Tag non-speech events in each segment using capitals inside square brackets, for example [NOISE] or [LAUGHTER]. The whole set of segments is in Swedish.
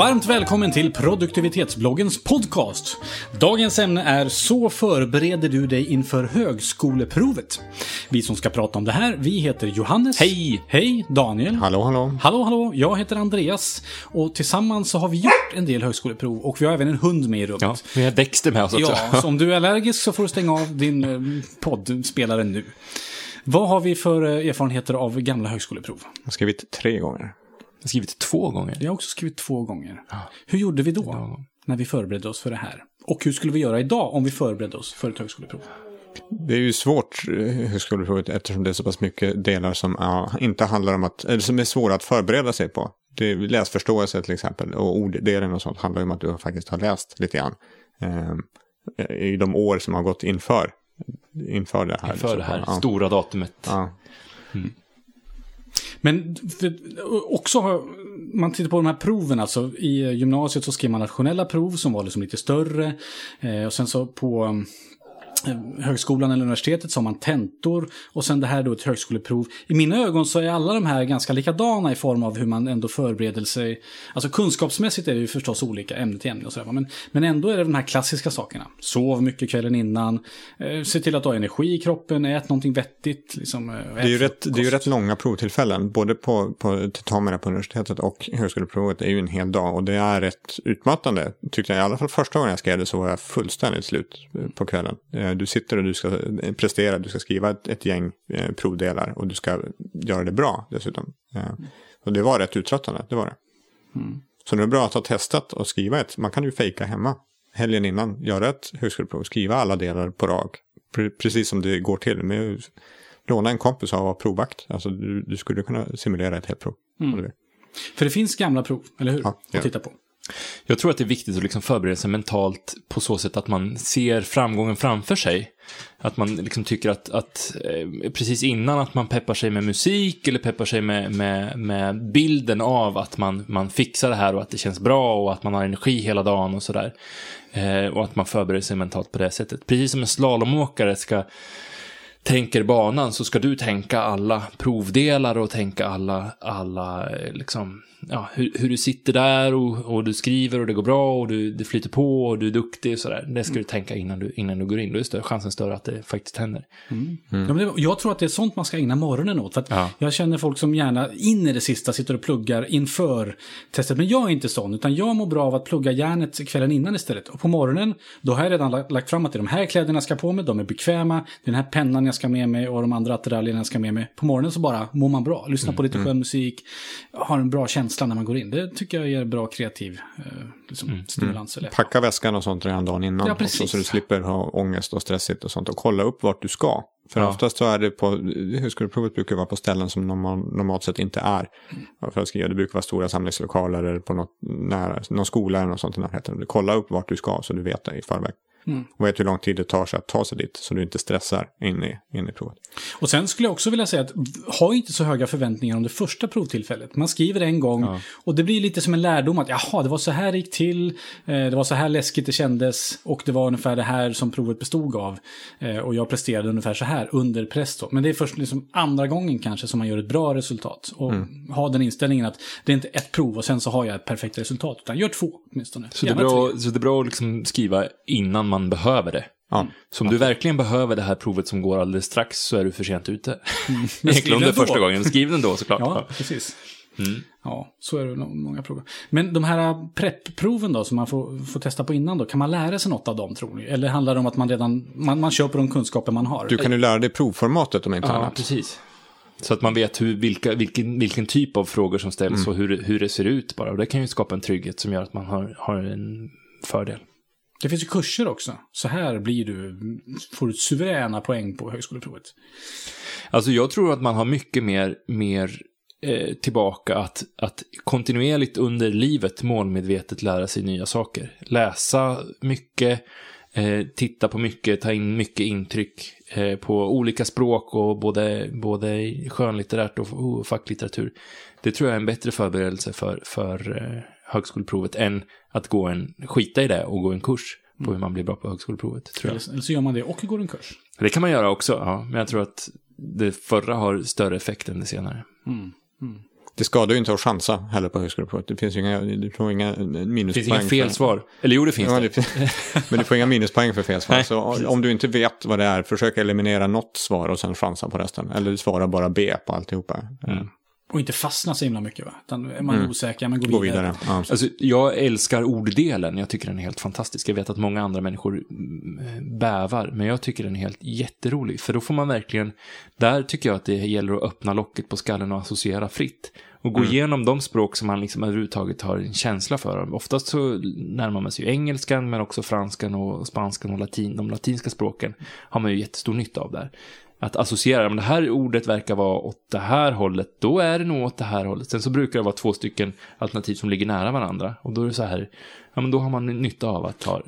varmt välkommen till produktivitetsbloggens podcast. Dagens ämne är Så förbereder du dig inför högskoleprovet? Vi som ska prata om det här, vi heter Johannes. Hej! Hej, Daniel. Hallå, hallå. Hallå, hallå. Jag heter Andreas. Och tillsammans så har vi gjort en del högskoleprov och vi har även en hund med i rummet. Ja, vi har växter med oss också. Ja, så om du är allergisk så får du stänga av din eh, poddspelare nu. Vad har vi för eh, erfarenheter av gamla högskoleprov? Jag har skrivit tre gånger. Jag har skrivit två gånger. Jag har också skrivit två gånger. Hur gjorde vi då? När vi förberedde oss för det här? Och hur skulle vi göra idag om vi förberedde oss för ett högskoleprov? Det är ju svårt, eh, högskoleprovet, eftersom det är så pass mycket delar som ja, inte handlar om att, eller som är svåra att förbereda sig på. Det är läsförståelse till exempel, och orddelen och sånt handlar ju om att du faktiskt har läst lite grann. Eh, I de år som har gått inför, inför det här. Inför det här ja. stora datumet. Ja. Men för, också har, man tittar på de här proven, alltså i gymnasiet så skrev man nationella prov som var liksom lite större. Eh, och sen så på högskolan eller universitetet så har man tentor och sen det här då ett högskoleprov. I mina ögon så är alla de här ganska likadana i form av hur man ändå förbereder sig. Alltså kunskapsmässigt är det ju förstås olika ämne till ämne och sådär. Men, men ändå är det de här klassiska sakerna. Sov mycket kvällen innan, eh, se till att har energi i kroppen, ät någonting vettigt. Liksom, eh, Det är, ju rätt, det är ju rätt långa provtillfällen, både på, på tentamina på universitetet och högskoleprovet är ju en hel dag. Och det är rätt utmattande, tyckte jag. I alla fall första gången jag skrev det så var jag fullständigt slut eh, på kvällen. Eh, Du sitter och du ska eh, prestera, du ska skriva ett, ett gäng eh, provdelar och du ska göra det bra dessutom. Eh, Och det var rätt uttröttande, det var det. Så det är bra att ha testat och skriva ett, man kan ju fejka hemma helgen innan, göra ett högskoleprov, skriva alla delar på rak. Pre- Precis som det går till. Med låna en kompis och vara provvakt. Alltså du, du skulle kunna simulera ett helt prov. vill. För det finns gamla prov, eller hur? Ja, ja. Att titta på. Jag tror att det är viktigt att liksom förbereda sig mentalt på så sätt att man ser framgången framför sig. Att man liksom tycker att, att eh, precis innan att man peppar sig med musik eller peppar sig med, med, med bilden av att man, man fixar det här och att det känns bra och att man har energi hela dagen och sådär. Eh, och att man förbereder sig mentalt på det sättet. Precis som en slalomåkare ska tänker banan så ska du tänka alla provdelar och tänka alla, alla eh, liksom, ja, hur, hur du sitter där och, och du skriver och det går bra och du, det flyter på och du är duktig och sådär. Det ska du tänka innan du, innan du går in. Då är större, chansen större att det faktiskt händer. Ja, men det, jag tror att det är sånt man ska ägna morgonen åt. För att Ja. Jag känner folk som gärna in i det sista sitter och pluggar inför testet. Men jag är inte sån, utan jag mår bra av att plugga järnet kvällen innan istället. Och på morgonen, då har jag redan lagt- lagt fram att det är de här kläderna jag ska på mig, de är bekväma, det är den här pennan jag ska med mig och de andra attiraljerna jag ska med mig. På morgonen så bara mår man bra, lyssnar på lite skön musik, har en bra känsla när man går in. Det tycker jag ger bra kreativ eh, liksom, stimulans. Eller? Packa väskan och sånt redan dagen innan. Ja, också, så du slipper ha ångest och stressigt och sånt. Och kolla upp vart du ska. För Ja. oftast så är det på, högskoleprovet brukar vara på ställen som normal, normalt sett inte är. För att skriva, det brukar vara stora samlingslokaler eller på något nära, någon skola eller något sånt i närheten. Kolla upp vart du ska så du vet det i förväg. Och vet hur lång tid det tar sig att ta sig dit så du inte stressar in i, in i provet. Och sen skulle jag också vilja säga att ha inte så höga förväntningar om det första provtillfället. Man skriver en gång och det blir lite som en lärdom att jaha, det var så här det gick till, eh, det var så här läskigt det kändes och det var ungefär det här som provet bestod av. Eh, och jag presterade ungefär så här under press då. Men det är först liksom andra gången kanske som man gör ett bra resultat. Och ha den inställningen att det är inte ett prov och sen så har jag ett perfekt resultat, utan gör två åtminstone. Så det, är bra, tre. så det är bra att liksom skriva innan man behöver det. Ja. Så om du verkligen behöver det här provet som går alldeles strax så är du för sent ute. [LAUGHS] Men Egentligen skriv om det första gången. Skriv den då såklart. Ja, Ja. precis. Ja, så är det många prov. Men de här prepp-proven då, som man får, får testa på innan då, kan man lära sig något av dem tror ni? Eller handlar det om att man redan, man, man köper de kunskaper man har? Du kan ju lära dig provformatet om inte Ja, annat. precis. Så att man vet hur, vilka, vilken, vilken typ av frågor som ställs och hur, det- hur det ser ut bara. Och det kan ju skapa en trygghet som gör att man har, har en fördel. Det finns ju kurser också. Så här blir du, får du suveräna poäng på högskoleprovet. Alltså jag tror att man har mycket mer, mer eh, tillbaka att, att kontinuerligt under livet målmedvetet lära sig nya saker. Läsa mycket, eh, titta på mycket, ta in mycket intryck eh, på olika språk och både, både skönlitterärt och, och facklitteratur. Det tror jag är en bättre förberedelse för, för eh, högskoleprovet än att gå en, skita i det och gå en kurs på hur man blir bra på högskoleprovet. Tror jag. Eller, så gör man det och går en kurs. Det kan man göra också, ja. Men jag tror att det förra har större effekt än det senare. Det skadar ju inte att chansa heller på högskoleprovet. Det finns ju inga, du får inga minuspoäng. Det finns inga fel för, svar. Eller jo, det finns Ja, det. [LAUGHS] men du får inga minuspoäng för fel svar. Nej, så precis. om du inte vet vad det är, försök eliminera något svar och sen chansa på resten. Eller svara bara B på alltihopa. Mm. Och inte fastna så himla mycket va? Utan är man osäker, men gå vidare. Gå vidare. Ja. Alltså, jag älskar orddelen. Jag tycker den är helt fantastisk. Jag vet att många andra människor mm, bävar, men jag tycker den är helt jätterolig. För då får man verkligen, där tycker jag att det gäller att öppna locket på skallen och associera fritt. Och gå igenom de språk som man liksom överhuvudtaget har en känsla för. Oftast så närmar man sig ju engelskan, men också franskan och spanskan och latin. De latinska språken har man ju jättestor nytta av där. Att associera, men det här ordet verkar vara åt det här hållet, då är det nog åt det här hållet. Sen så brukar det vara två stycken alternativ som ligger nära varandra. Och då är det så här, ja men då har man nytta av att ha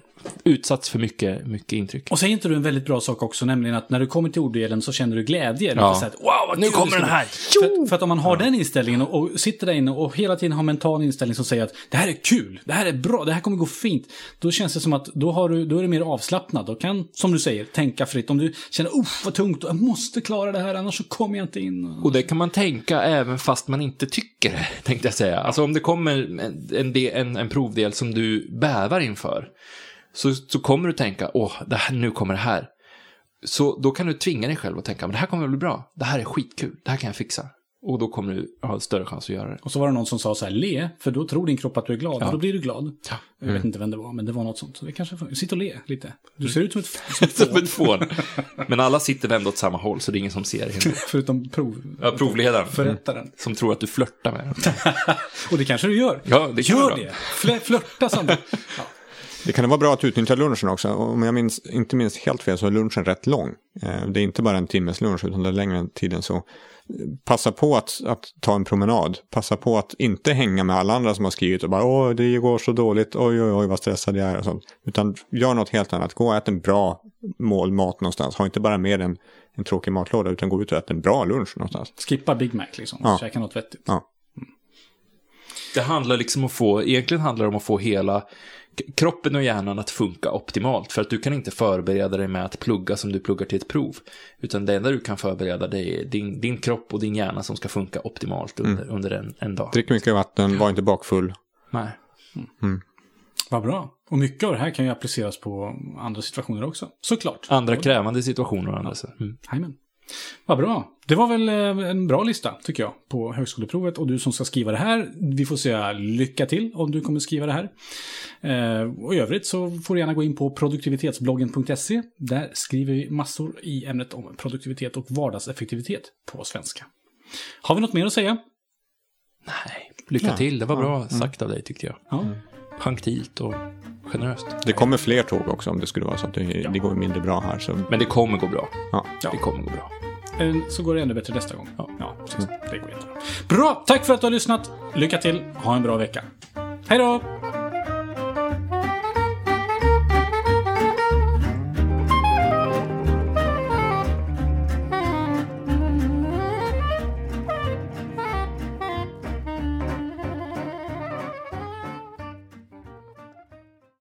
utsatts för mycket, mycket intryck. Och säger inte du en väldigt bra sak också, nämligen att när du kommer till orddelen så känner du glädje. Ja. Så här, wow, vad Nu kommer den här. bli." För, för att om man har den inställningen och, och sitter där inne och hela tiden har mental inställning som säger att det här är kul, det här är bra, det här kommer gå fint. Då känns det som att då, har du, då är du mer avslappnad och kan, som du säger, tänka fritt. Om du känner, uff vad tungt, jag måste klara det här, annars så kommer jag inte in. Och det kan man tänka även fast man inte tycker det, tänkte jag säga. Alltså om det kommer en, en, en, en provdel som du bävar inför, så, så kommer du tänka, åh, det här, nu kommer det här. Så då kan du tvinga dig själv att tänka, men det här kommer att bli bra, det här är skitkul, det här kan jag fixa. Och då kommer du ha större chans att göra det. Och så var det någon som sa så här, le, för då tror din kropp att du är glad, Ja. och då blir du glad. Ja. Jag vet inte vem det var, men det var något sånt. Så det kanske får... Sitt och le lite. Du ser ut som ett, [LAUGHS] som ett Som fån, ett fån. [LAUGHS] Men alla sitter vända åt samma håll, så det är ingen som ser det. [LAUGHS] förutom prov... Ja, provledaren. Förrättaren. Som tror att du flörtar med den. Och det kanske du gör. Ja, det kan Gör det. Fl- flörta samtidigt. Ja. Det kan vara bra att utnyttja lunchen också. Om jag minns, inte minns helt fel så är lunchen rätt lång. Eh, Det är inte bara en timmes lunch utan det är längre än tiden så. eh, Passa på att, att ta en promenad. Passa på att inte hänga med alla andra som har skrivit och bara åh det går så dåligt, oj oj oj vad stressad jag är och sånt. Utan gör något helt annat. Gå och ät en bra mål mat någonstans. Ha inte bara med en, en tråkig matlåda utan gå ut och ät en bra lunch någonstans. Skippa Big Mac liksom. Ja. Käka något vettigt. Ja. Det handlar liksom om att få, egentligen handlar det om att få hela kroppen och hjärnan att funka optimalt. För att du kan inte förbereda dig med att plugga som du pluggar till ett prov. Utan det enda du kan förbereda dig är din, din kropp och din hjärna som ska funka optimalt under, under en, en dag. Drick mycket vatten, var inte bakfull. Nej. Vad bra. Och mycket av det här kan ju appliceras på andra situationer också. Såklart. Andra krävande situationer och andra så. Mm. Vad bra. Det var väl eh, en bra lista, tycker jag, på högskoleprovet. Och du som ska skriva det här, vi får säga lycka till om du kommer skriva det här. Eh, och i övrigt så får du gärna gå in på produktivitetsbloggen.se. Där skriver vi massor i ämnet om produktivitet och vardagseffektivitet på svenska. Har vi något mer att säga? Nej, lycka Ja. till. Det var bra Ja. sagt av dig tyckte jag. Ja. Punktilt och generöst. Det kommer fler tåg också om det skulle vara så att det, det går mindre bra här. Så, Men det kommer gå bra. ja. Det kommer gå bra. Eh, Så går det ännu bättre nästa gång. Ja. ja precis. Det går jättebra. Bra! Tack för att du har lyssnat. Lycka till. Ha en bra vecka. Hej då!